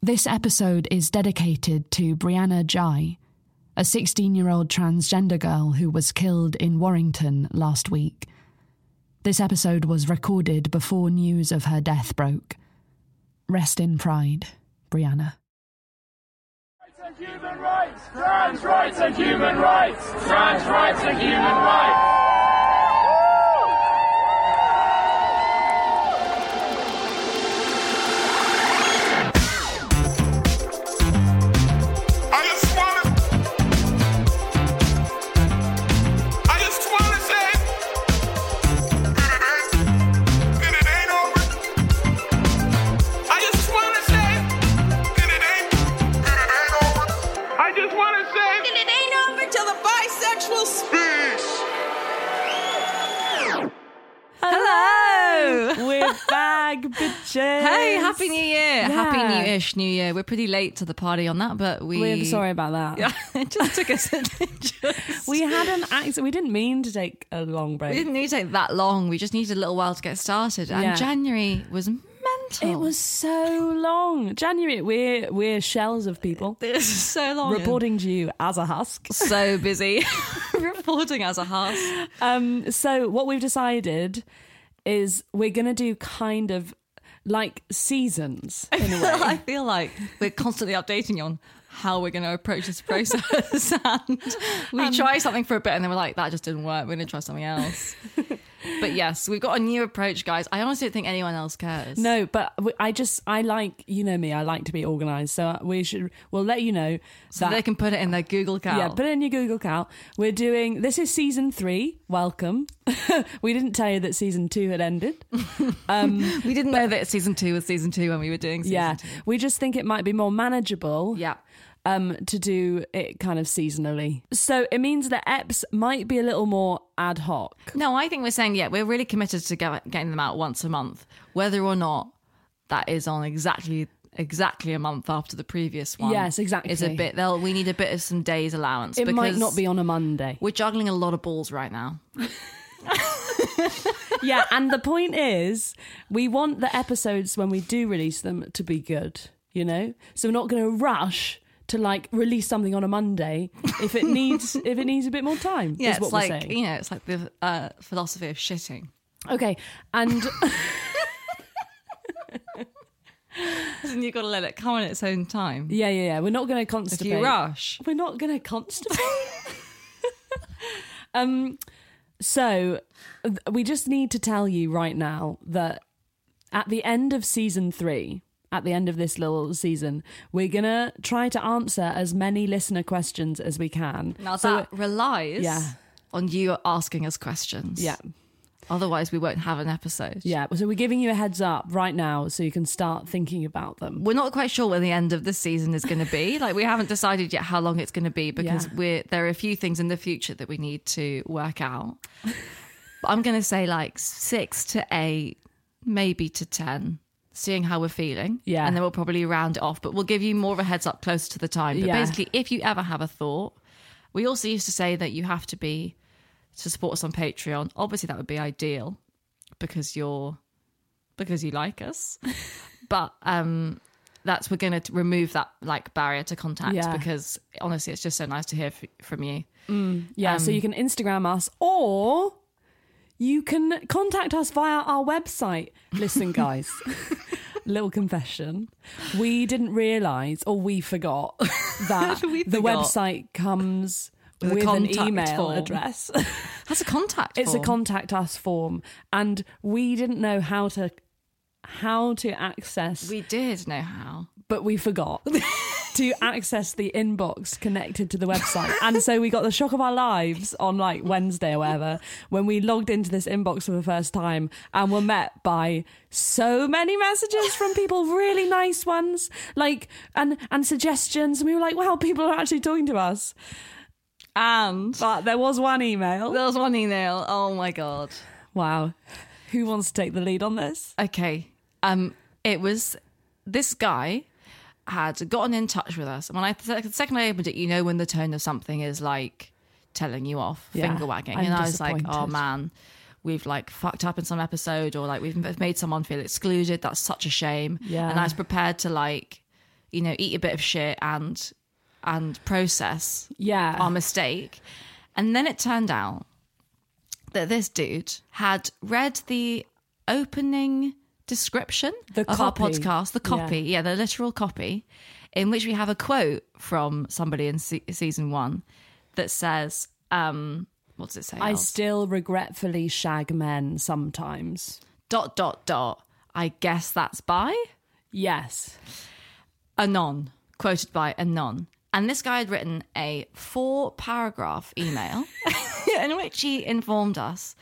This episode is dedicated to Brianna Ghey, a 16 year old transgender girl who was killed in Warrington last week. This episode was recorded before news of her death broke. Rest in pride, Brianna. human rights. Trans rights and human rights. Trans rights and human rights. Back, bitches. Hey, happy New Year! Happy Yeah. New-ish New Year. We're pretty late to the party on that, but we. We're sorry about that. Yeah, it just took us. just, We had an accident. We didn't mean to take a long break. we didn't need to take that long. We just needed a little while to get started, and Yeah. January was mental. It was so long. January, we're we're shells of people It was so long. reporting to you as a husk. So busy reporting as a husk. Um, so what we've decided is we're gonna do kind of like seasons in a way. I feel like we're constantly updating you on how we're going to approach this process. and we try something for a bit and then we're like, that just didn't work. We're going to try something else. but yes, we've got a new approach, guys. I honestly don't think anyone else cares. No, but I just I like you know me. I like to be organised, so we should we'll let you know So that they can put it in their Google Cal. Yeah, put it in your Google Cal. We're doing this is season three. Welcome. we didn't tell you that season two had ended. Um, we didn't know that season two was season two when we were doing season yeah, two. we just think it might be more manageable. Yeah. Um, to do it kind of seasonally. So it means that EPs might be a little more ad hoc. No, I think we're saying, yeah, we're really committed to get, getting them out once a month, whether or not that is on exactly exactly a month after the previous one. Yes, exactly. Is a bit. They'll. We need a bit of some days allowance. It might not be on a Monday. We're juggling a lot of balls right now. yeah, and the point is, we want the episodes when we do release them to be good, you know? So we're not going to rush to like release something on a Monday if it needs if it needs a bit more time. Yeah, is it's we're like you know, it's like the uh, philosophy of shitting. Okay, and And you've got to let it come on its own time. yeah, yeah, yeah, we're not going to If constipate. you rush, We're not going to constipate. um, so th- we just need to tell you right now that at the end of season three, at the end of this little season, we're gonna try to answer as many listener questions as we can. now So that relies yeah. on you asking us questions. yeah, Otherwise, we won't have an episode. yeah. So we're giving you a heads up right now, so you can start thinking about them. We're not quite sure when the end of the season is going to be. Like we haven't decided yet how long it's going to be because Yeah. we're there are a few things in the future that we need to work out. I'm going to say like six to eight, maybe to ten, seeing how we're feeling. Yeah. and then we'll probably round it off. But we'll give you more of a heads up closer to the time. But Yeah. basically, if you ever have a thought, we also used to say that you have to be to support us on Patreon. Obviously, that would be ideal because you're because you like us. but um that's we're going to remove that like barrier to contact Yeah. because honestly, it's just so nice to hear f- from you. Yeah, so Um, you can Instagram us or you can contact us via our website. Listen, guys, little confession. We didn't realize or we forgot that We the forgot. website comes With with, an email form. address. That's a contact. it's a contact us form and we didn't know how to how to access We did know how. but we forgot to access the inbox connected to the website. And so we got the shock of our lives on like Wednesday or whatever when we logged into this inbox for the first time and were met by so many messages from people, really nice ones, like and and suggestions. And we were like, wow, people are actually talking to us. And But there was one email. there was one email. Oh my god. Wow. Who wants to take the lead on this? Okay. Um, it was this guy had gotten in touch with us, and when I the second I opened it, you know when the tone of something is like telling you off, Yeah, finger wagging, I'm and I was like, oh man. We've like fucked up in some episode, or like we've made someone feel excluded. That's such a shame. Yeah. And I was prepared to like you know, eat a bit of shit and and process Yeah. our mistake. And then it turned out that this dude had read the opening description The of our podcast, the copy, Yeah. yeah. the literal copy, in which we have a quote from somebody in se- season one that says, um, what does it say? I else? still regretfully shag men sometimes. dot dot dot. I guess that's by Yes. Anon, quoted by Anon. And this guy had written a four paragraph email in which he informed us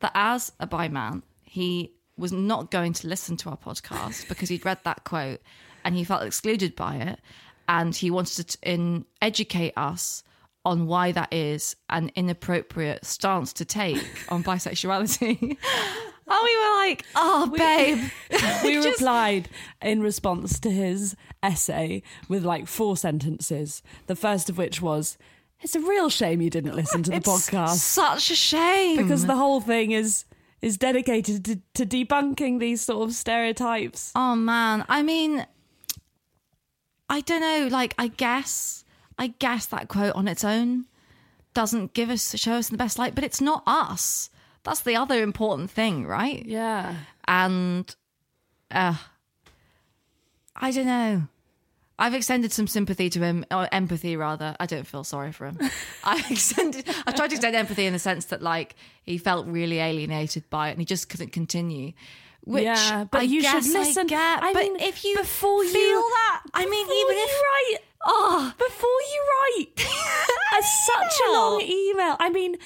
that as a bi man, he was not going to listen to our podcast because he'd read that quote and he felt excluded by it. And he wanted to in, educate us on why that is an inappropriate stance to take on bisexuality. and we were like, oh, babe. We Just- replied in response to his essay with like four sentences. The first of which was, It's a real shame you didn't listen to the It's podcast. Such a shame. Because the whole thing is is dedicated to, to debunking these sort of stereotypes. Oh man, I mean, I don't know. Like, I guess, I guess that quote on its own doesn't give us show us in the best light, but it's not us. That's the other important thing, right? Yeah. And, uh, I don't know. I've extended some sympathy to him, or empathy rather. I don't feel sorry for him. I extended, I tried to extend empathy in the sense that like he felt really alienated by it and he just couldn't continue. Which Yeah, but I you should guess I listen. get, I but mean, if you before you feel you- that, I mean, even you if write, oh, before you write a, such a long email, I mean,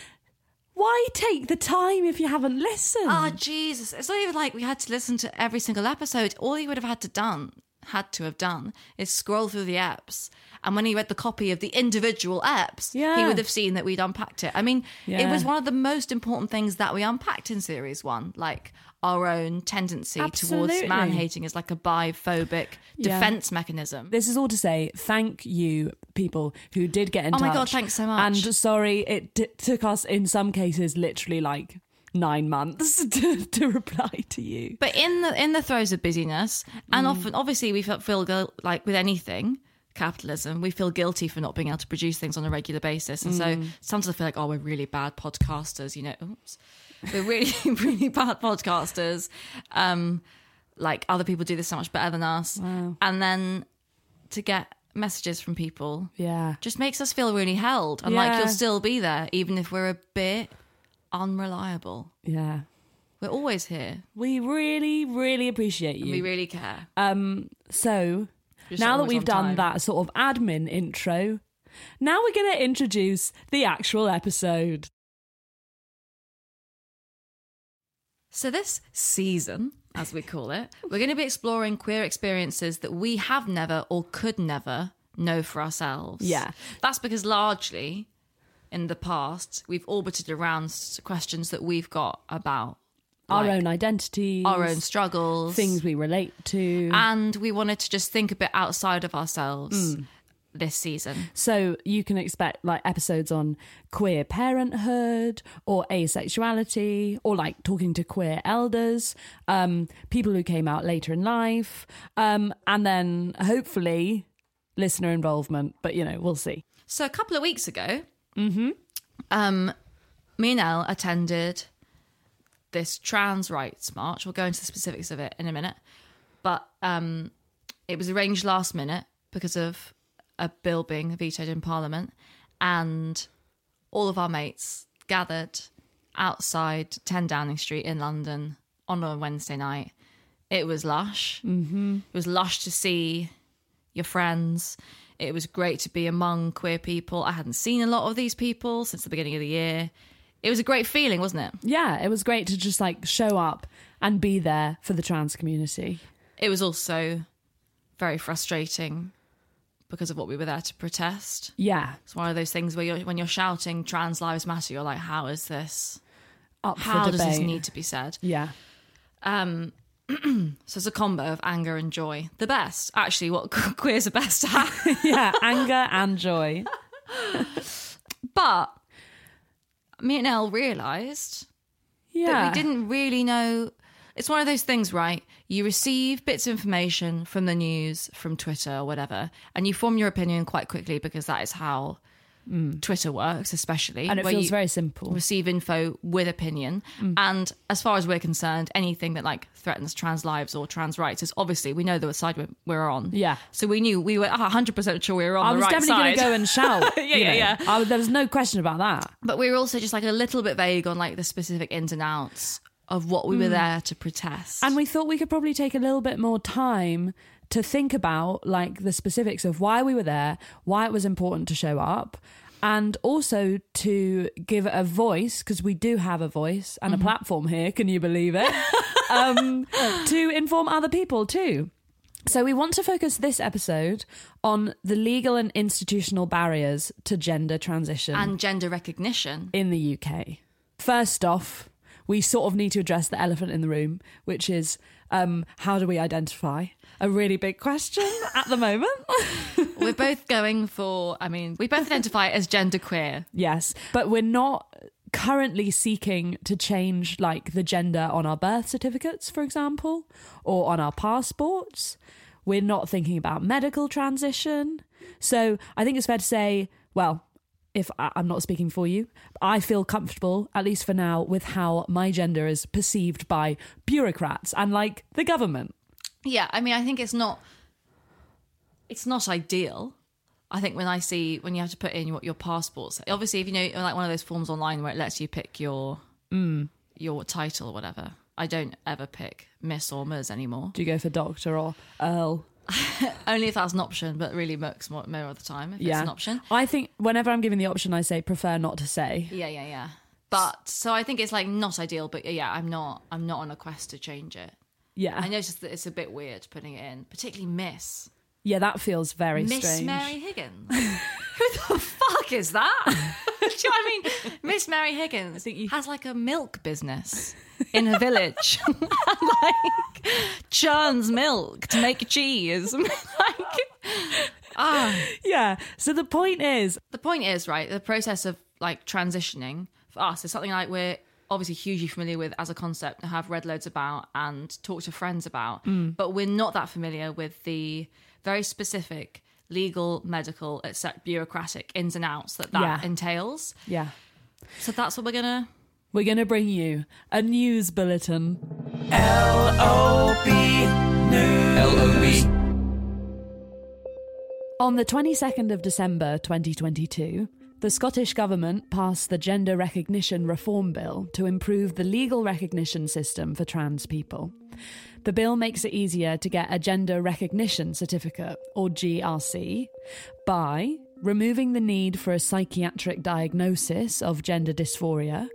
why take the time if you haven't listened? Oh Jesus! It's not even like we had to listen to every single episode. All you would have had to done, had to have done, is scroll through the apps. And when he read the copy of the individual apps, he would have seen that we'd unpacked it. I mean, it was one of the most important things that we unpacked in series one, like our own tendency Absolutely. towards man hating as like a biphobic Yeah. defense mechanism. this is all to say thank you people who did get in touch. Oh touch my God, thanks so much. and sorry it took us in some cases literally like nine months to, to reply to you. But in the in the throes of busyness, and Mm. often obviously we feel, feel like with anything capitalism, we feel guilty for not being able to produce things on a regular basis, and Mm. so sometimes I feel like oh we're really bad podcasters, you know, oops, we're really really bad podcasters. Um, like other people do this so much better than us, and then to get messages from people yeah. just makes us feel really held, and like you'll still be there even if we're a bit unreliable. yeah We're always here. we really really appreciate you We really care. um so Just now that we've done time. that sort of admin intro now we're going to introduce the actual episode So, this season, as we call it, we're going to be exploring queer experiences that we have never or could never know for ourselves. Yeah. That's because largely in the past, we've orbited around questions that we've got about our like, own identities our own struggles, things we relate to And we wanted to just think a bit outside of ourselves Mm. this season. So you can expect like episodes on queer parenthood or asexuality or like talking to queer elders, um, people who came out later in life, um, and then hopefully listener involvement. But you know, we'll see. So a couple of weeks ago, um, me and Elle attended this trans rights march. We'll go into the specifics of it in a minute, but um, it was arranged last minute because of a bill being vetoed in Parliament, and all of our mates gathered outside 10 Downing Street in London on a Wednesday night. It was lush. Mm-hmm. It was lush to see your friends. It was great to be among queer people. I hadn't seen a lot of these people since the beginning of the year. It was a great feeling, wasn't it? Yeah, it was great to just like show up and be there for the trans community. It was also very frustrating because of what we were there to protest. Yeah, It's one of those things where you're, when you're shouting "Trans Lives Matter," you're like, "How is this? up How does this need to be said?" Yeah, Um, so it's a combo of anger and joy. The best, actually, what queers are best at. yeah, anger and joy. but me and Elle realised Yeah, that we didn't really know. It's one of those things, right? you receive bits of information from the news, from Twitter or whatever, and you form your opinion quite quickly because that is how Twitter works, especially. Mm. And it feels very simple. Receive info with opinion. And as far as we're concerned, anything that like threatens trans lives or trans rights is obviously, we know the side we're, we're on. Yeah. So we knew, we were 100% sure we were on I the was right definitely going to go and shout. Yeah, you yeah, know. yeah. I, there was no question about that. But we were also just like a little bit vague on like the specific ins and outs of what we were there to protest. And we thought we could probably take a little bit more time to think about like the specifics of why we were there, why it was important to show up, and also to give a voice because we do have a voice and a platform here. Can you believe it? um, to inform other people too. So, we want to focus this episode on the legal and institutional barriers to gender transition and gender recognition. in the UK. First off, we sort of need to address the elephant in the room, which is um, how do we identify? A really big question at the moment. We're both going for, I mean, we both identify as genderqueer. yes, but we're not currently seeking to change like the gender on our birth certificates, for example, or on our passports. We're not thinking about medical transition. So I think it's fair to say, well, if I- I'm not speaking for you, I feel comfortable, at least for now, with how my gender is perceived by bureaucrats and like the government. Yeah, I mean, I think it's not, it's not ideal. I think when I see when you have to put in what your passports, obviously, if you know like one of those forms online where it lets you pick your mm. your title or whatever, I don't ever pick Miss or Ms anymore. Do you go for doctor or Earl? Only if that's an option, but really Mx more, more of the time if it's an option. I think whenever I'm given the option, I say prefer not to say. Yeah, yeah, yeah. But so I think it's like not ideal, but yeah, I'm not I'm not on a quest to change it. Yeah. I noticed that it's a bit weird putting it in, particularly Miss. Yeah, that feels very Miss strange. Mary Higgins. Who the fuck is that? Do you know what I mean? Miss Mary Higgins has like a milk business in her village. like churns milk to make cheese. like ah. Yeah. So the point is, The point is, right, the process of like transitioning for us is something like we're obviously hugely familiar with as a concept and have read loads about and talked to friends about. Mm. But we're not that familiar with the very specific legal, medical, except bureaucratic ins and outs that that Yeah. entails. yeah, So that's what we're gonna. we're going to bring you a news bulletin. L O B news. L O B. On the 22nd of December 2022, the Scottish Government passed the Gender Recognition Reform Bill to improve the legal recognition system for trans people. The bill makes it easier to get a Gender Recognition Certificate, or GRC, by removing the need for a psychiatric diagnosis of gender dysphoria,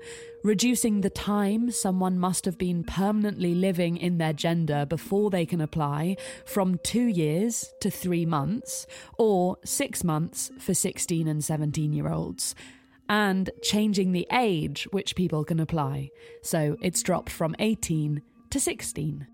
reducing the time someone must have been permanently living in their gender before they can apply from two years to three months, or six months for 16 and 17 year olds. And changing the age which people can apply. So it's dropped from 18 to 16.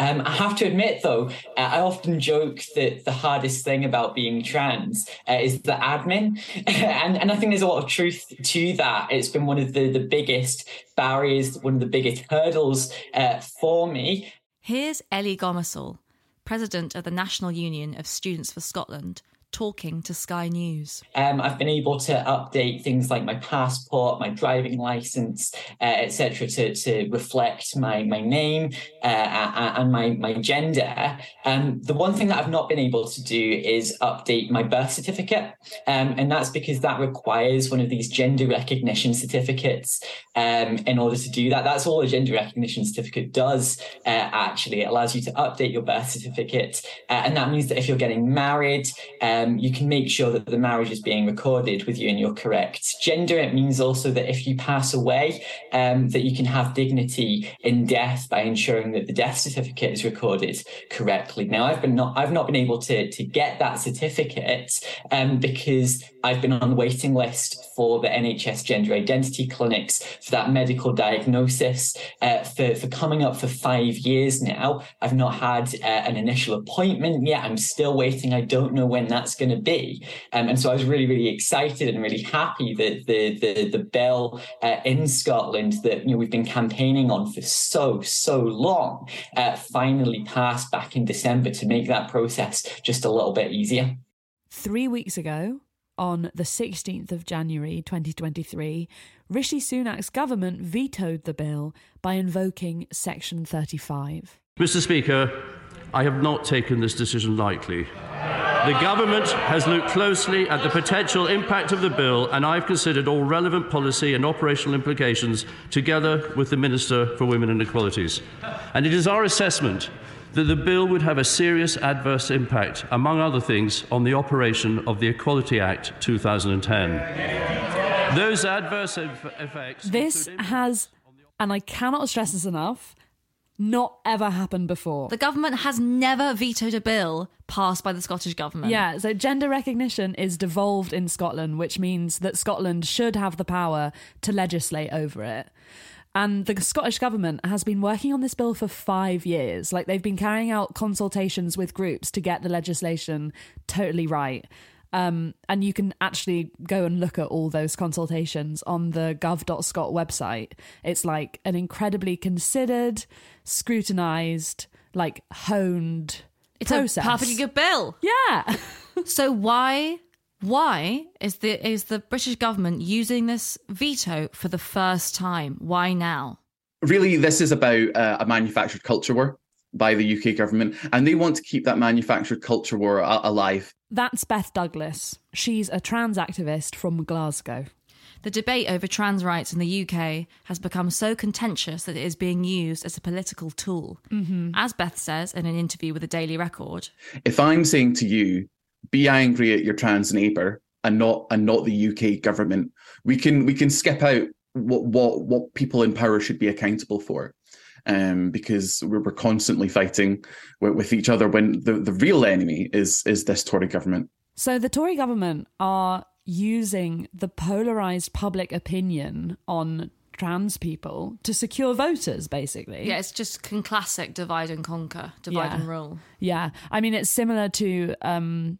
Um, I have to admit, though, uh, I often joke that the hardest thing about being trans uh, is the admin, and and I think there's a lot of truth to that. It's been one of the the biggest barriers, one of the biggest hurdles uh, for me. Here's Ellie Gomersall, president of the National Union of Students for Scotland, talking to Sky News. Um, I've been able to update things like my passport, my driving license, uh, etc., to to reflect my my name uh, and my my gender. Um, the one thing that I've not been able to do is update my birth certificate, um, and that's because that requires one of these gender recognition certificates. Um, in order to do that, that's all a gender recognition certificate does. Uh, actually, it allows you to update your birth certificate, uh, and that means that if you're getting married. Um, you can make sure that the marriage is being recorded with you in your correct gender. It means also that if you pass away, um, that you can have dignity in death by ensuring that the death certificate is recorded correctly. Now, I've been not I've not been able to to get that certificate um, because I've been on the waiting list for the NHS gender identity clinics for that medical diagnosis uh, for for coming up for five years now. I've not had uh, an initial appointment yet. I'm still waiting. I don't know when that's that's going to be. Um, and so I was really, really excited and really happy that the the the bill uh, in Scotland that you know we've been campaigning on for so so long uh, finally passed back in December to make that process just a little bit easier. Three weeks ago, on the 16th of January 2023, Rishi Sunak's government vetoed the bill by invoking Section 35. Mr. Speaker, I have not taken this decision lightly. The government has looked closely at the potential impact of the bill, and I've considered all relevant policy and operational implications together with the Minister for Women and Equalities. And it is our assessment that the bill would have a serious adverse impact, among other things, on the operation of the Equality Act 2010. Those adverse effects. This has, and I cannot stress this enough, not ever happened before. The government has never vetoed a bill passed by the Scottish government. Yeah, so gender recognition is devolved in Scotland, which means that Scotland should have the power to legislate over it. And the Scottish government has been working on this bill for five years. Like they've been carrying out consultations with groups to get the legislation totally right. Um, and you can actually go and look at all those consultations on the gov.scot website. It's like an incredibly considered, scrutinized, like honed it's process. a perfectly good bill. Yeah. so why why is the is the British government using this veto for the first time? Why now? Really, this is about uh, a manufactured culture war by the UK government, and they want to keep that manufactured culture war a- alive. That's Beth Douglas. She's a trans activist from Glasgow. The debate over trans rights in the UK has become so contentious that it is being used as a political tool. Mm-hmm. As Beth says in an interview with the Daily Record, If I'm saying to you, be angry at your trans neighbour and not and not the UK government, we can we can skip out what what what people in power should be accountable for. Um, because we're, we're constantly fighting with, with each other when the, the real enemy is is this Tory government. So the Tory government are using the polarized public opinion on trans people to secure voters basically. yeah, it's just con- classic divide and conquer, divide Yeah. and rule. Yeah. I mean it's similar to um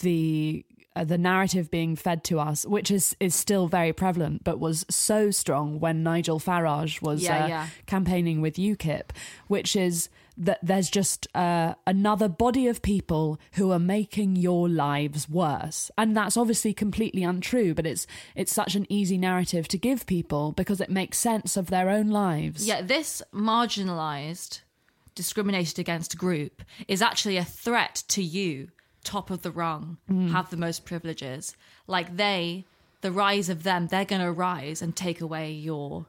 the uh, the narrative being fed to us, which is is still very prevalent, but was so strong when Nigel Farage was Yeah, uh, yeah. campaigning with UKIP, which is that there's just uh, another body of people who are making your lives worse, and that's obviously completely untrue. But it's it's such an easy narrative to give people because it makes sense of their own lives. Yeah, this marginalized, discriminated against group is actually a threat to you, top of the rung, have the most privileges. Like they, the rise of them, they're going to rise and take away your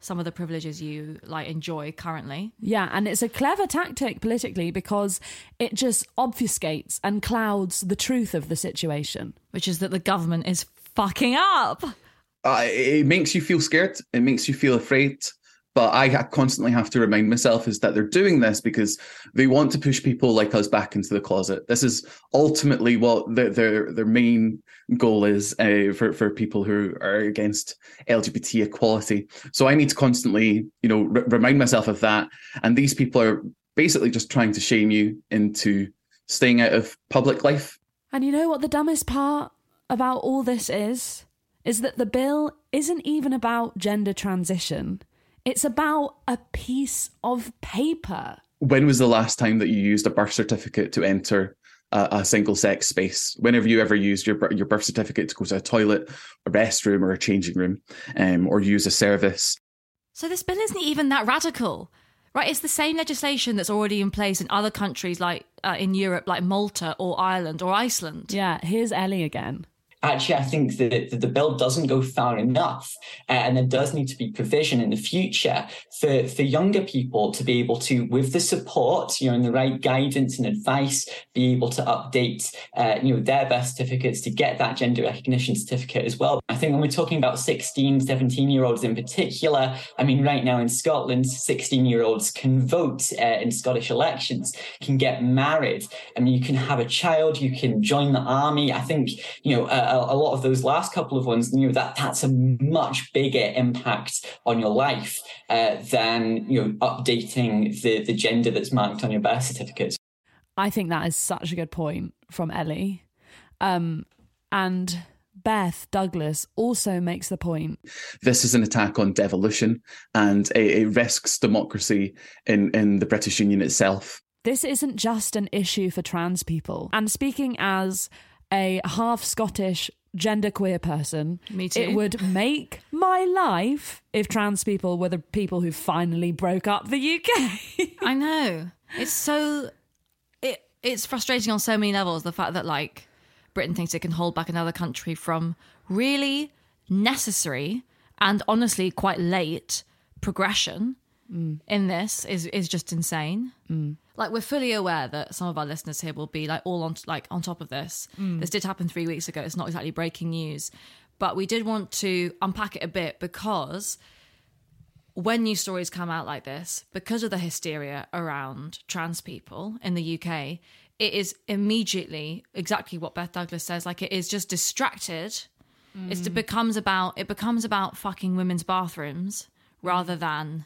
some of the privileges you like enjoy currently. Yeah, and it's a clever tactic politically because it just obfuscates and clouds the truth of the situation. which is that the government is fucking up. uh, it makes you feel scared. It makes you feel afraid. But I constantly have to remind myself is that they're doing this because they want to push people like us back into the closet. This is ultimately what their their, their main goal is uh, for for people who are against LGBT equality. So I need to constantly, you know, r- remind myself of that. And these people are basically just trying to shame you into staying out of public life. And you know what the dumbest part about all this is? Is that the bill isn't even about gender transition. It's about a piece of paper. when was the last time that you used a birth certificate to enter a, a single sex space? Whenever you ever used your your birth certificate to go to a toilet, a restroom, or a changing room, um, or use a service? So this bill isn't even that radical, right? It's the same legislation that's already in place in other countries like uh, in Europe, like Malta or Ireland or Iceland. Yeah, here's Ellie again. Actually, I think that the, the bill doesn't go far enough, uh, and there does need to be provision in the future for for younger people to be able to, with the support, you know, and the right guidance and advice, be able to update, uh, you know, their birth certificates to get that gender recognition certificate as well. I think when we're talking about 16, 17 year olds in particular, I mean, right now in Scotland, 16 year olds can vote uh, in Scottish elections, can get married. I mean, you can have a child, you can join the army. I think, you know, a, a lot of those last couple of ones, you know, that that's a much bigger impact on your life uh, than, you know, updating the, the gender that's marked on your birth certificate. I think that is such a good point from Ellie. Um, and Beth Douglas also makes the point. This is an attack on devolution, and it, it risks democracy in in the British Union itself. This isn't just an issue for trans people. And speaking as a half Scottish genderqueer person, Me too. it would make my life if trans people were the people who finally broke up the UK. I know. It's so it it's frustrating on so many levels. The fact that like Britain thinks it can hold back another country from really necessary and honestly quite late progression in this is is just insane. Like we're fully aware that some of our listeners here will be like all on like on top of this. Mm. This did happen three weeks ago. It's not exactly breaking news, but we did want to unpack it a bit because when news stories come out like this, because of the hysteria around trans people in the UK, it is immediately exactly what Beth Douglas says. Like it is just distracted. It's, it becomes about it becomes about fucking women's bathrooms rather than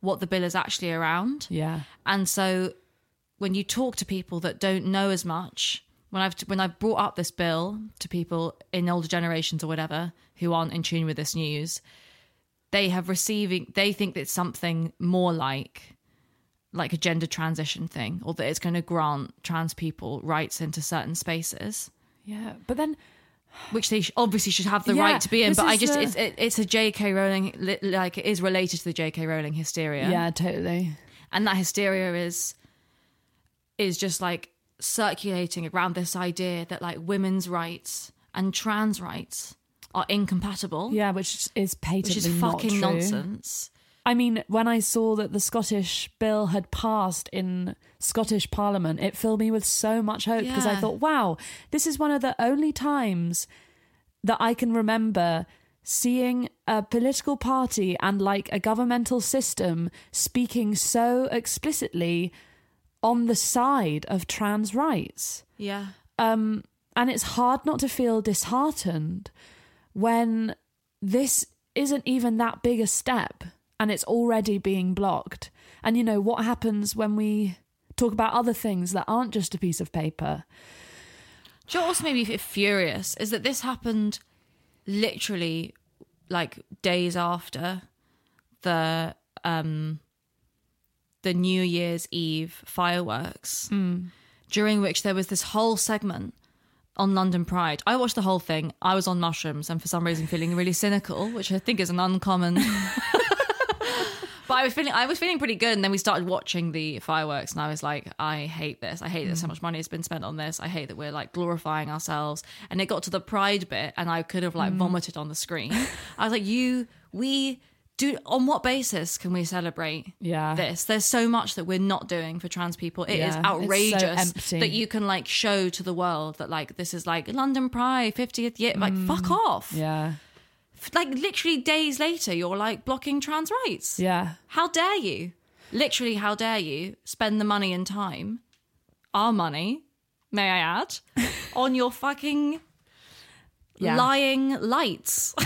what the bill is actually around. yeah. And so when you talk to people that don't know as much, when I've when I've brought up this bill to people in older generations or whatever who aren't in tune with this news, they have receiving they think that it's something more like like a gender transition thing or that it's going to grant trans people rights into certain spaces Yeah. But then which they obviously should have the Yeah, right to be in but i just the- it's it, it's a jk rowling like it is related to the jk rowling hysteria. Yeah, totally. and that hysteria is is just like circulating around this idea that like women's rights and trans rights are incompatible. Yeah, which is patently which is fucking nonsense I mean, when I saw that the Scottish bill had passed in Scottish Parliament, it filled me with so much hope because I thought, wow, this is one of the only times that I can remember seeing a political party and like a governmental system speaking so explicitly on the side of trans rights. yeah Um, and it's hard not to feel disheartened when this isn't even that big a step and it's already being blocked. And you know, what happens when we talk about other things that aren't just a piece of paper? Do you know what also made me furious is that this happened literally like days after the um the New Year's Eve fireworks, during which there was this whole segment on London Pride. I watched the whole thing. I was on mushrooms and for some reason feeling really cynical, which I think is an uncommon. I was feeling I was feeling pretty good, and then we started watching the fireworks, and I was like, I hate this. I hate that so mm. much money has been spent on this. I hate that we're like glorifying ourselves. And it got to the pride bit, and I could have like mm. vomited on the screen. I was like, you, we do. On what basis can we celebrate Yeah. this? There's so much that we're not doing for trans people. It is Yeah, so outrageous empty. that you can like show to the world that like this is like London Pride 50th year. Like fuck mm. off. Yeah. Like literally days later, you're like blocking trans rights. Yeah. How dare you? Literally, how dare you spend the money and time, our money, may I add, on your fucking Yeah. lying lights?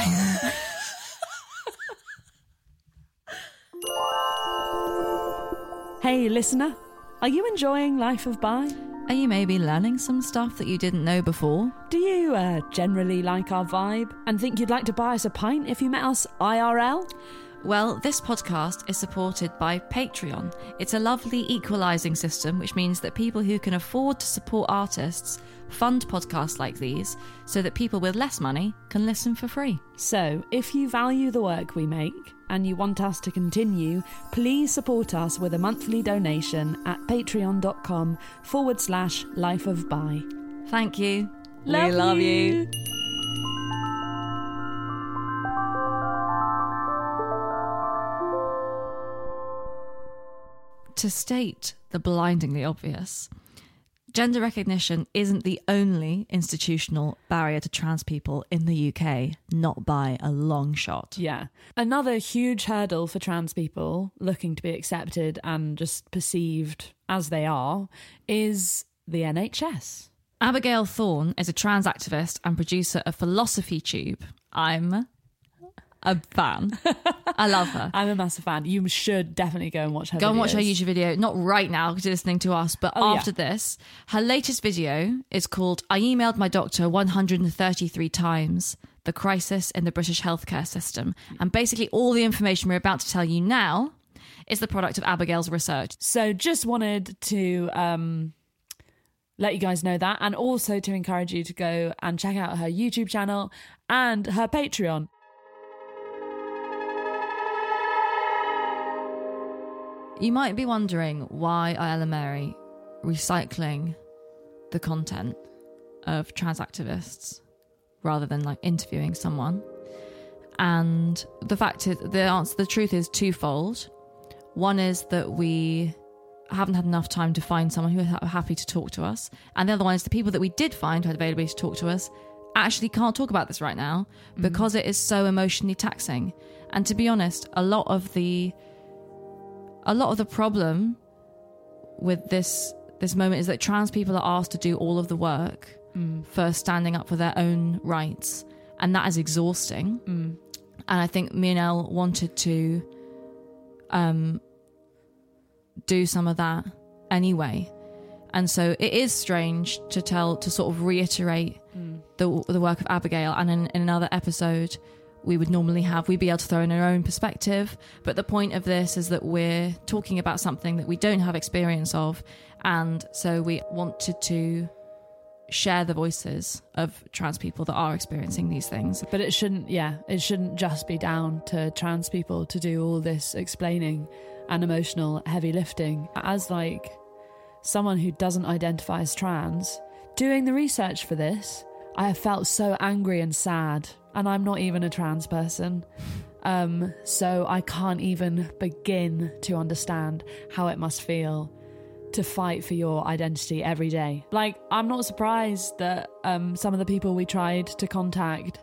Hey, listener, are you enjoying Life of Bi? Are you maybe learning some stuff that you didn't know before? Do you uh, generally like our vibe and think you'd like to buy us a pint if you met us IRL? Well, this podcast is supported by Patreon. It's a lovely equalising system, which means that people who can afford to support artists fund podcasts like these so that people with less money can listen for free. So, if you value the work we make and you want us to continue, please support us with a monthly donation at patreon.com forward slash life of bi. Thank you. Love we love you. you. To state the blindingly obvious, gender recognition isn't the only institutional barrier to trans people in the UK, not by a long shot. Yeah. Another huge hurdle for trans people looking to be accepted and just perceived as they are is the NHS. Abigail Thorn is a trans activist and producer of Philosophy Tube. I'm a fan. I love her. I'm a massive fan. You should definitely go and watch her. Go and watch her videos. YouTube video. Not right now because you're listening to us, but Oh, yeah. after this, her latest video is called "I emailed my doctor 133 times: The crisis in the British healthcare system." And basically, all the information we're about to tell you now is the product of Abigail's research. So just wanted to um, let you guys know that, and also to encourage you to go and check out her YouTube channel and her Patreon. You might be wondering why Ella Mary recycling the content of trans activists rather than like interviewing someone. And the fact is, the answer, the truth is twofold. One is that we haven't had enough time to find someone who is ha- happy to talk to us, and the other one is the people that we did find who had availability to talk to us actually can't talk about this right now mm-hmm. because it is so emotionally taxing. And to be honest, a lot of the a lot of the problem with this this moment is that trans people are asked to do all of the work mm. for standing up for their own rights, and that is exhausting. Mm. And I think me and Elle wanted to um, do some of that anyway. And so it is strange to tell to sort of reiterate mm. the the work of Abigail, and in, in another episode we would normally have we'd be able to throw in our own perspective. But the point of this is that we're talking about something that we don't have experience of, and so we wanted to share the voices of trans people that are experiencing these things. But it shouldn't, yeah, it shouldn't just be down to trans people to do all this explaining and emotional heavy lifting. As like someone who doesn't identify as trans, doing the research for this, I have felt so angry and sad, and I'm not even a trans person. Um, so I can't even begin to understand how it must feel to fight for your identity every day. Like, I'm not surprised that um, some of the people we tried to contact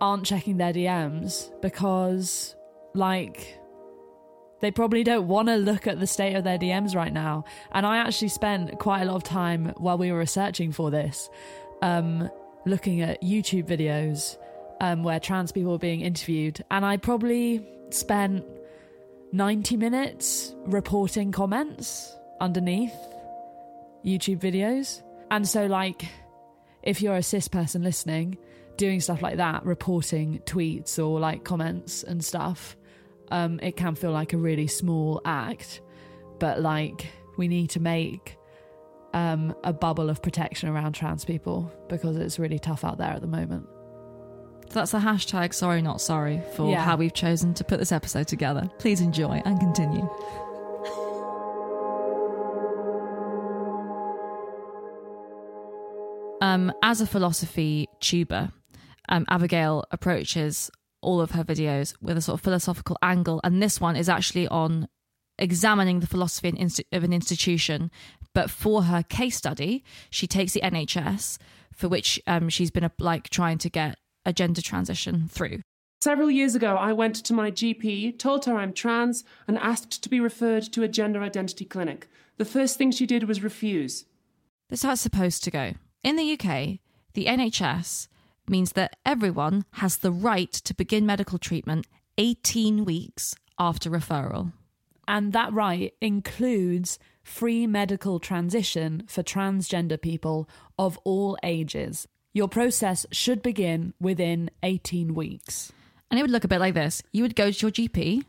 aren't checking their DMs because, like, they probably don't want to look at the state of their DMs right now. And I actually spent quite a lot of time while we were researching for this, um, looking at YouTube videos um, where trans people were being interviewed. And I probably spent 90 minutes reporting comments underneath YouTube videos. And so, like, if you're a cis person listening, doing stuff like that, reporting tweets or like comments and stuff, um, it can feel like a really small act. But like, we need to make um, a bubble of protection around trans people because it's really tough out there at the moment. That's the hashtag sorry not sorry for Yeah. how we've chosen to put this episode together. Please enjoy and continue. Um, as a philosophy tuber, um, Abigail approaches all of her videos with a sort of philosophical angle, and this one is actually on examining the philosophy of an institution. But for her case study, she takes the NHS, for which um, she's been like trying to get a gender transition through. Several years ago, I went to my GP, told her I'm trans, and asked to be referred to a gender identity clinic. The first thing she did was refuse. This is how it's supposed to go. In the UK, the NHS means that everyone has the right to begin medical treatment 18 weeks after referral. And that right includes free medical transition for transgender people of all ages. Your process should begin within 18 weeks. And it would look a bit like this you would go to your GP,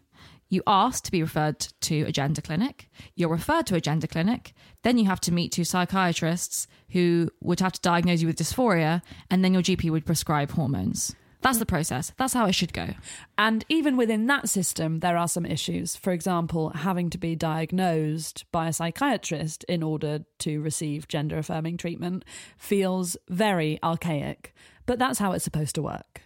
you ask to be referred to a gender clinic, you're referred to a gender clinic, then you have to meet two psychiatrists who would have to diagnose you with dysphoria, and then your GP would prescribe hormones. That's the process. That's how it should go. And even within that system, there are some issues. For example, having to be diagnosed by a psychiatrist in order to receive gender affirming treatment feels very archaic, but that's how it's supposed to work.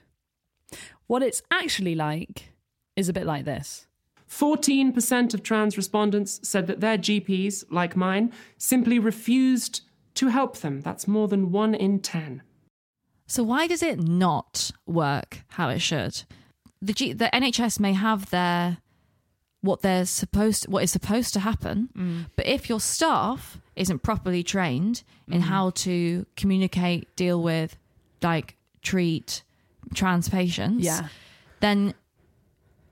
What it's actually like is a bit like this. 14% of trans respondents said that their GPs, like mine, simply refused to help them. That's more than one in 10. So why does it not work how it should? The G- the NHS may have their what they're supposed what is supposed to happen, mm. but if your staff isn't properly trained in mm-hmm. how to communicate, deal with, like treat trans patients, Yeah. then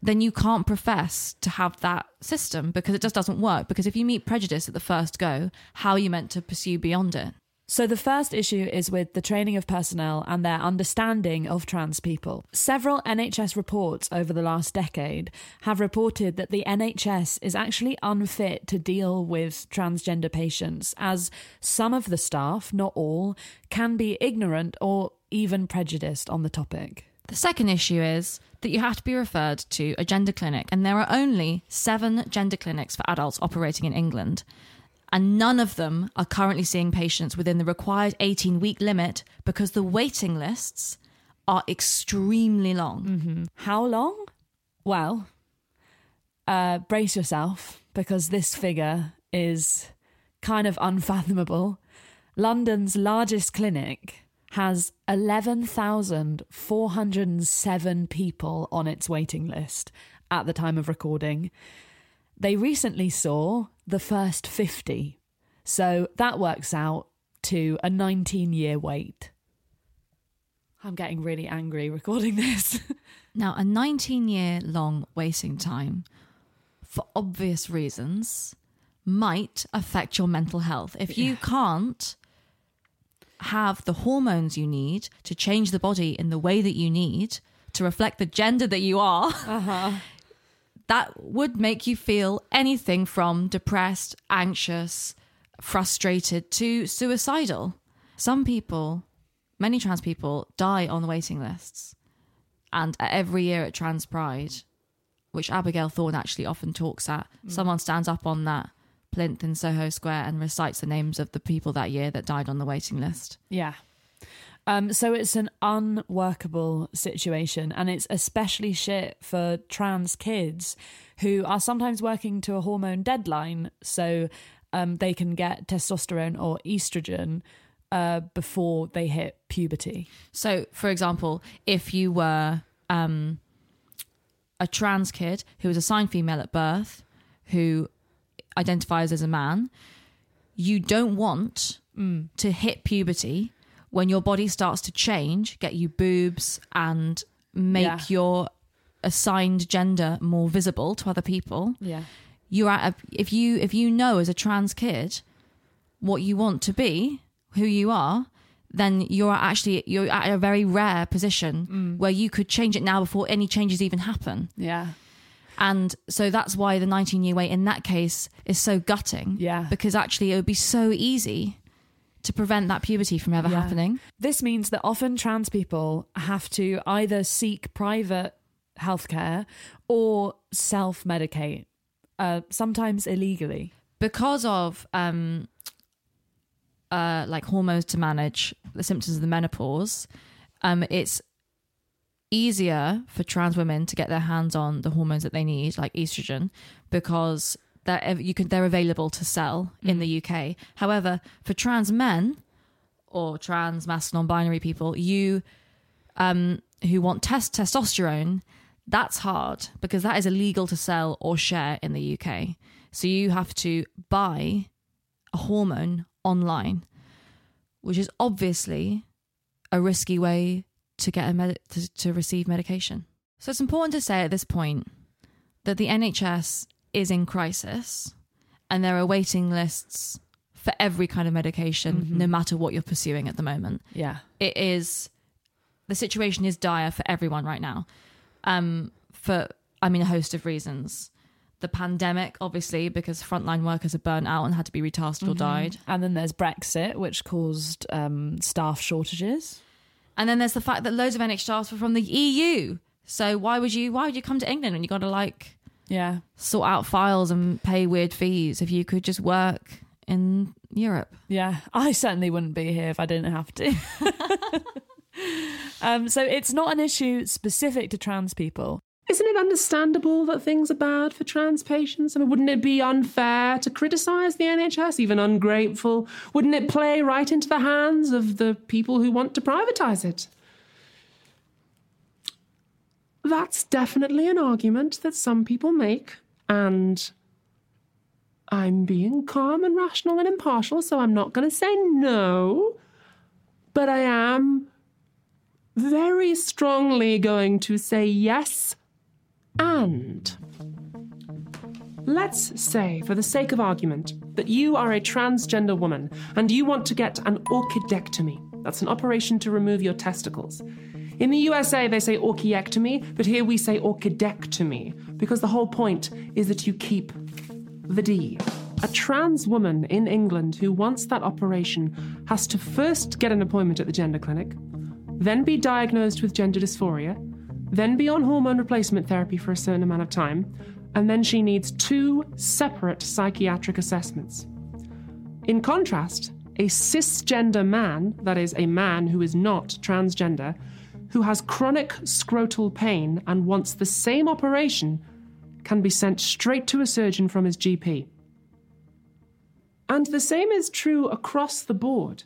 then you can't profess to have that system because it just doesn't work. Because if you meet prejudice at the first go, how are you meant to pursue beyond it? So, the first issue is with the training of personnel and their understanding of trans people. Several NHS reports over the last decade have reported that the NHS is actually unfit to deal with transgender patients, as some of the staff, not all, can be ignorant or even prejudiced on the topic. The second issue is that you have to be referred to a gender clinic, and there are only seven gender clinics for adults operating in England. And none of them are currently seeing patients within the required 18 week limit because the waiting lists are extremely long. How long? Well, uh, brace yourself because this figure is kind of unfathomable. London's largest clinic has 11,407 people on its waiting list at the time of recording. They recently saw the first 50. So that works out to a 19 year wait. I'm getting really angry recording this. Now, a 19 year long waiting time, for obvious reasons, might affect your mental health. If you can't have the hormones you need to change the body in the way that you need to reflect the gender that you are, uh-huh. That would make you feel anything from depressed, anxious, frustrated to suicidal. Some people, many trans people, die on the waiting lists. And every year at Trans Pride, which Abigail Thorn actually often talks at, mm. someone stands up on that plinth in Soho Square and recites the names of the people that year that died on the waiting list. Yeah. Um, so it's an unworkable situation, and it's especially shit for trans kids who are sometimes working to a hormone deadline, so um, they can get testosterone or estrogen uh, before they hit puberty. So, for example, if you were um, a trans kid who was assigned female at birth, who identifies as a man, you don't want to hit puberty when your body starts to change, get you boobs, and make Yeah. your assigned gender more visible to other people. Yeah. You're at a, if you if you know as a trans kid what you want to be, who you are, then you're actually you're at a very rare position mm. where you could change it now before any changes even happen. Yeah. And so that's why the 19 year wait in that case is so gutting. Yeah. Because actually it would be so easy to prevent that puberty from ever Yeah. happening. This means that often trans people have to either seek private healthcare or self medicate, uh, sometimes illegally. because of um uh like hormones to manage the symptoms of the menopause um it's easier for trans women to get their hands on the hormones that they need like estrogen because they're you can they're available to sell in the UK however for trans men or trans masculine non-binary people you um who want test testosterone that's hard because that is illegal to sell or share in the UK so you have to buy a hormone online, which is obviously a risky way to get a med- to, to receive medication. So it's important to say at this point that the NHS is in crisis and there are waiting lists for every kind of medication, no matter what you're pursuing at the moment. Yeah. it is the situation is dire for everyone right now. Um for i mean a host of reasons. The pandemic obviously because frontline workers are burnt out and had to be retasked or died. And then there's Brexit, which caused um, staff shortages. and then there's the fact that loads of NHS staff are from the eu so why would you why would you come to england when you got to like Yeah. sort out files and pay weird fees if you could just work in europe Yeah. I certainly wouldn't be here if I didn't have to. um, so it's not an issue specific to trans people. Isn't it understandable that things are bad for trans patients? I mean, wouldn't it be unfair to criticise the NHS, even ungrateful? Wouldn't it play right into the hands of the people who want to privatise it? That's definitely an argument that some people make, and I'm being calm and rational and impartial, so I'm not going to say no, but I am very strongly going to say yes And let's say, for the sake of argument, that you are a transgender woman and you want to get an orchidectomy. That's an operation to remove your testicles. In the USA, they say orchiectomy, but here we say orchidectomy because the whole point is that you keep the D. A trans woman in England who wants that operation has to first get an appointment at the gender clinic, then be diagnosed with gender dysphoria, then be on hormone replacement therapy for a certain amount of time, and then she needs two separate psychiatric assessments. In contrast, a cisgender man, that is, a man who is not transgender, who has chronic scrotal pain and wants the same operation, can be sent straight to a surgeon from his GP. And the same is true across the board.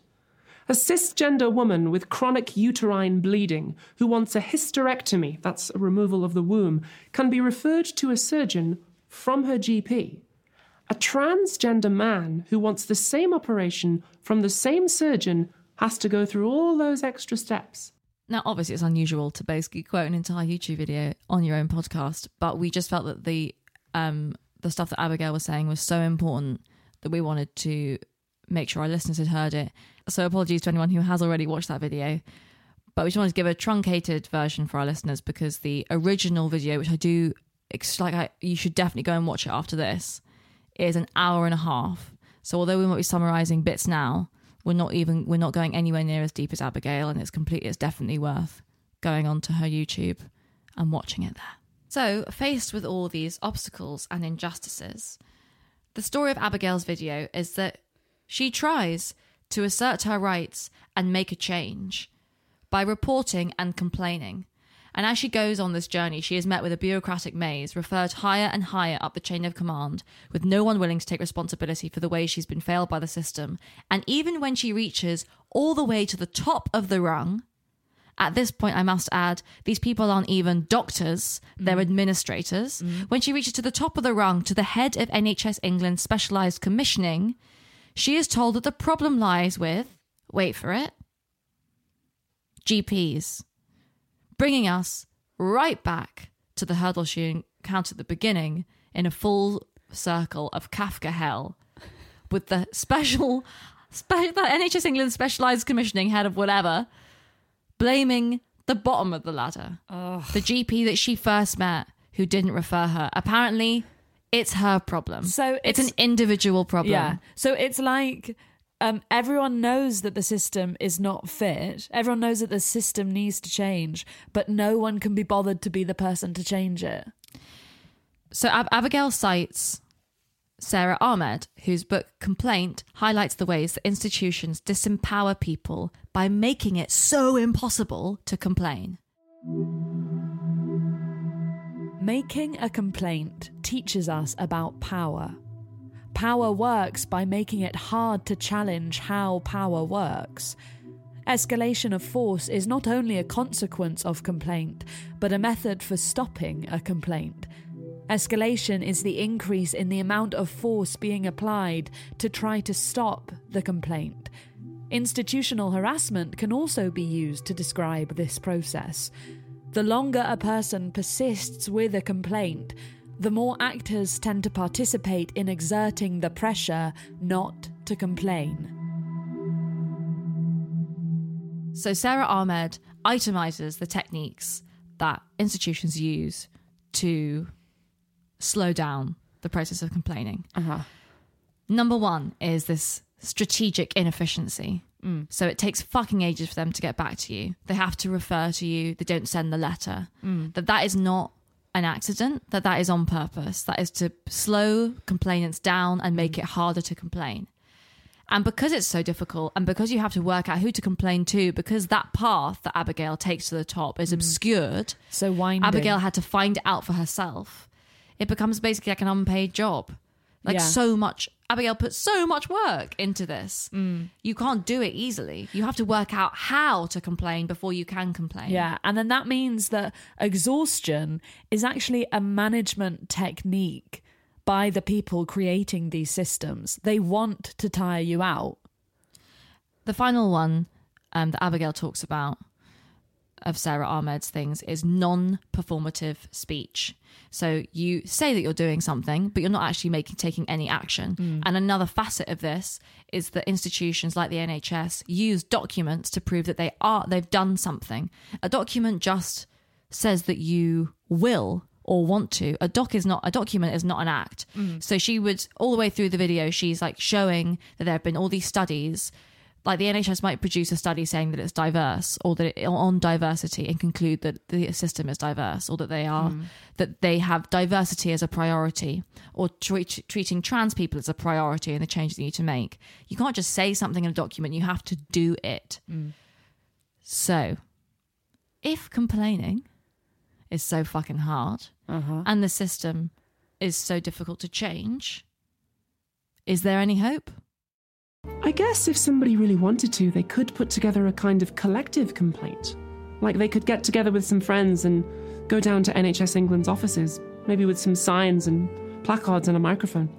A cisgender woman with chronic uterine bleeding who wants a hysterectomy, that's a removal of the womb, can be referred to a surgeon from her GP. A transgender man who wants the same operation from the same surgeon has to go through all those extra steps. Now, obviously, it's unusual to basically quote an entire YouTube video on your own podcast, but we just felt that the um, the stuff that Abigail was saying was so important that we wanted to make sure our listeners had heard it. So, apologies to anyone who has already watched that video, but we just wanted to give a truncated version for our listeners because the original video, which I do like, I, you should definitely go and watch it after this, is an hour and a half. So, although we might be summarizing bits now, we're not even we're not going anywhere near as deep as Abigail, and it's completely it's definitely worth going onto her YouTube and watching it there. So, faced with all these obstacles and injustices, the story of Abigail's video is that she tries to assert her rights and make a change by reporting and complaining. And as she goes on this journey, she is met with a bureaucratic maze, referred higher and higher up the chain of command, with no one willing to take responsibility for the way she's been failed by the system. And even when she reaches all the way to the top of the rung, at this point, I must add, these people aren't even doctors, they're mm. administrators. Mm. When she reaches to the top of the rung, to the head of NHS England's specialised commissioning, she is told that the problem lies with, wait for it, GPs bringing us right back to the hurdle she encountered at the beginning in a full circle of Kafka hell with the special, spe- the NHS England specialised commissioning head of whatever blaming the bottom of the ladder. The GP that she first met who didn't refer her. Apparently, it's her problem. So it's, it's- an individual problem. Yeah. So it's like um, everyone knows that the system is not fit. Everyone knows that the system needs to change, but no one can be bothered to be the person to change it. So Ab- Abigail cites Sara Ahmed, whose book Complaint highlights the ways that institutions disempower people by making it so impossible to complain. Making a complaint teaches us about power. Power works by making it hard to challenge how power works. Escalation of force is not only a consequence of complaint, but a method for stopping a complaint. Escalation is the increase in the amount of force being applied to try to stop the complaint. Institutional harassment can also be used to describe this process. The longer a person persists with a complaint, the more actors tend to participate in exerting the pressure not to complain. So Sara Ahmed itemizes the techniques that institutions use to slow down the process of complaining. Uh-huh. Number one is this strategic inefficiency. So it takes fucking ages for them to get back to you. They have to refer to you. They don't send the letter. That that is not an accident. That that is on purpose. That is to slow complainants down and make mm. it harder to complain. And because it's so difficult, and because you have to work out who to complain to, because that path that Abigail takes to the top is mm. obscured, So winding. Abigail had to find it out for herself. It becomes basically like an unpaid job. Like Yeah. so much. Abigail put so much work into this. Mm. You can't do it easily. You have to work out how to complain before you can complain. Yeah, and then that means that exhaustion is actually a management technique by the people creating these systems. They want to tire you out. The final one um, that Abigail talks about of Sara Ahmed's things is non-performative speech. So you say that you're doing something, but you're not actually making taking any action. Mm. And another facet of this is that institutions like the NHS use documents to prove that they are they've done something. A document just says that you will or want to. A doc is not a document is not an act. Mm. So she would all the way through the video, she's like showing that there have been all these studies. Like the NHS might produce a study saying that it's diverse or that it, on diversity and conclude that the system is diverse or that they are hmm. that they have diversity as a priority or treat, treating trans people as a priority and the changes you need to make. You can't just say something in a document; you have to do it. Hmm. So, if complaining is so fucking hard uh-huh. and the system is so difficult to change, is there any hope? I guess if somebody really wanted to, they could put together a kind of collective complaint. Like they could get together with some friends and go down to NHS England's offices, maybe with some signs and placards and a microphone.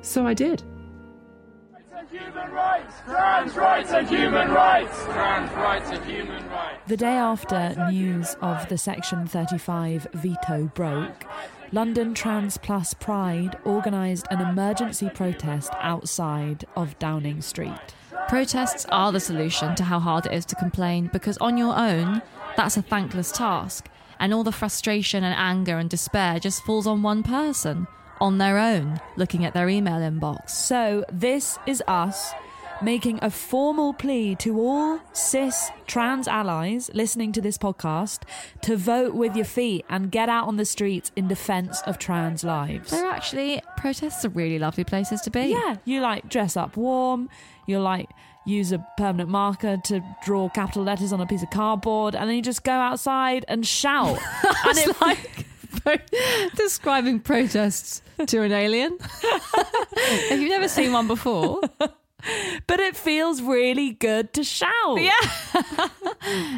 So I did. Trans rights human rights. Trans rights human rights. The day after news of the Section 35 veto broke, London Trans Plus Pride organised an emergency protest outside of Downing Street. Protests are the solution to how hard it is to complain because on your own, that's a thankless task. And all the frustration and anger and despair just falls on one person, on their own, looking at their email inbox. So, this is us making a formal plea to all cis trans allies listening to this podcast to vote with your feet and get out on the streets in defence of trans lives. They're actually, protests are really lovely places to be. Yeah, you like dress up warm, you like use a permanent marker to draw capital letters on a piece of cardboard, and then you just go outside and shout. and it's like describing protests to an alien. if you've never seen one before, but it feels really good to shout. Yeah.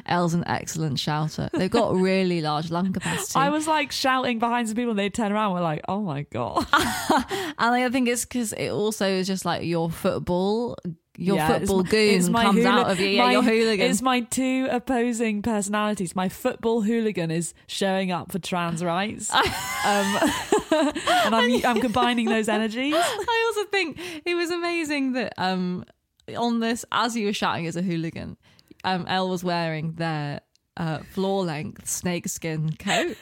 Elle's an excellent shouter. They've got really large lung capacity. I was like shouting behind some people, and they'd turn around. And we're like, "Oh my god!" and I think it's because it also is just like your football, your Yeah, football my- goon comes hooli- out of you. Yeah, my- your hooligan. It's my two opposing personalities. My football hooligan is showing up for trans rights, um, and I'm I'm combining those energies. I also think it was amazing that um on this as you were shouting as a hooligan, um Elle was wearing their uh, floor length snakeskin coat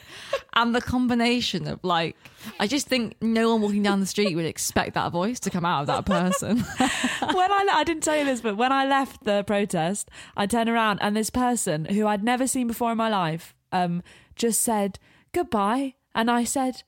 and the combination of like I just think no one walking down the street would expect that voice to come out of that person. when I I didn't tell you this, but when I left the protest, I turned around and this person who I'd never seen before in my life um, just said goodbye, and I said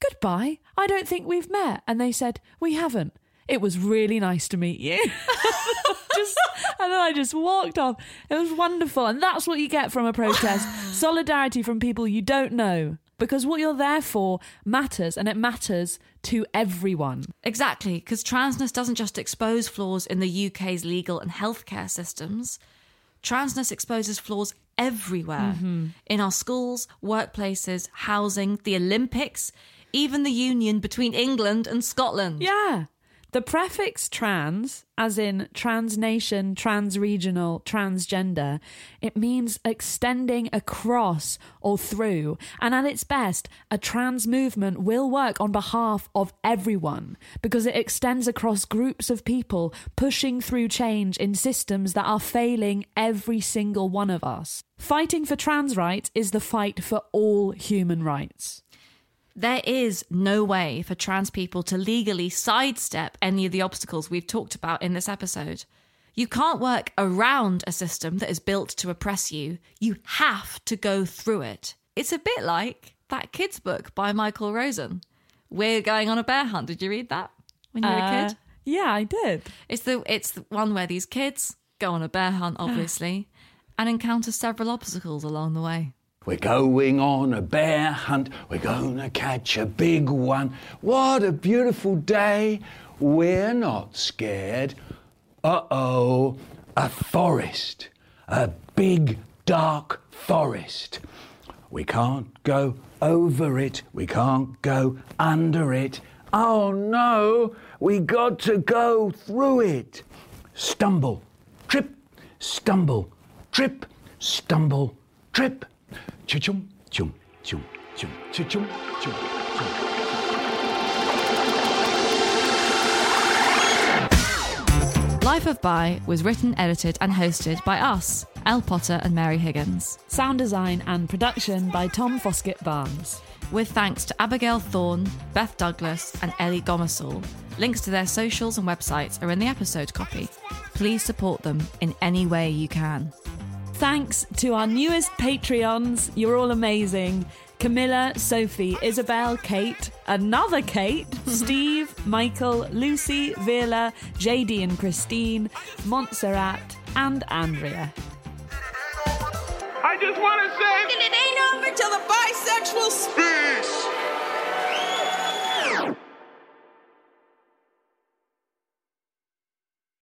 goodbye. I don't think we've met, and they said we haven't. It was really nice to meet you. just and then I just walked off. It was wonderful, and that's what you get from a protest: solidarity from people you don't know. Because what you're there for matters, and it matters to everyone. Exactly, because transness doesn't just expose flaws in the UK's legal and healthcare systems. Transness exposes flaws everywhere mm-hmm. in our schools, workplaces, housing, the Olympics, even the union between England and Scotland. Yeah. The prefix trans, as in transnation, transregional, transgender, it means extending across or through. And at its best, a trans movement will work on behalf of everyone because it extends across groups of people pushing through change in systems that are failing every single one of us. Fighting for trans rights is the fight for all human rights. There is no way for trans people to legally sidestep any of the obstacles we've talked about in this episode. You can't work around a system that is built to oppress you. You have to go through it. It's a bit like that kids' book by Michael Rosen. We're going on a bear hunt. Did you read that when you were a Uh, kid? Yeah, I did. It's the it's the one where these kids go on a bear hunt, obviously, and encounter several obstacles along the way. We're going on a bear hunt. We're gonna catch a big one. What a beautiful day. We're not scared. Uh oh, a forest. A big, dark forest. We can't go over it. We can't go under it. Oh no, we got to go through it. Stumble, trip, stumble, trip, stumble, trip. Chum chum chum chum chum chum chum chum. Life of Bi was written, edited, and hosted by us, Elle Potter and Mary Higgins. Sound design and production by Tom Foskett Barnes. With thanks to Abigail Thorn, Beth Douglas, and Ellie Gomersall. Links to their socials and websites are in the episode copy. Please support them in any way you can. Thanks to our newest Patreons. You're all amazing. Camilla, Sophie, Isabel, Kate, another Kate, Steve, Michael, Lucy, Vila, JD and Christine, Montserrat, and Andrea. I just want to say. And it ain't over till the bisexual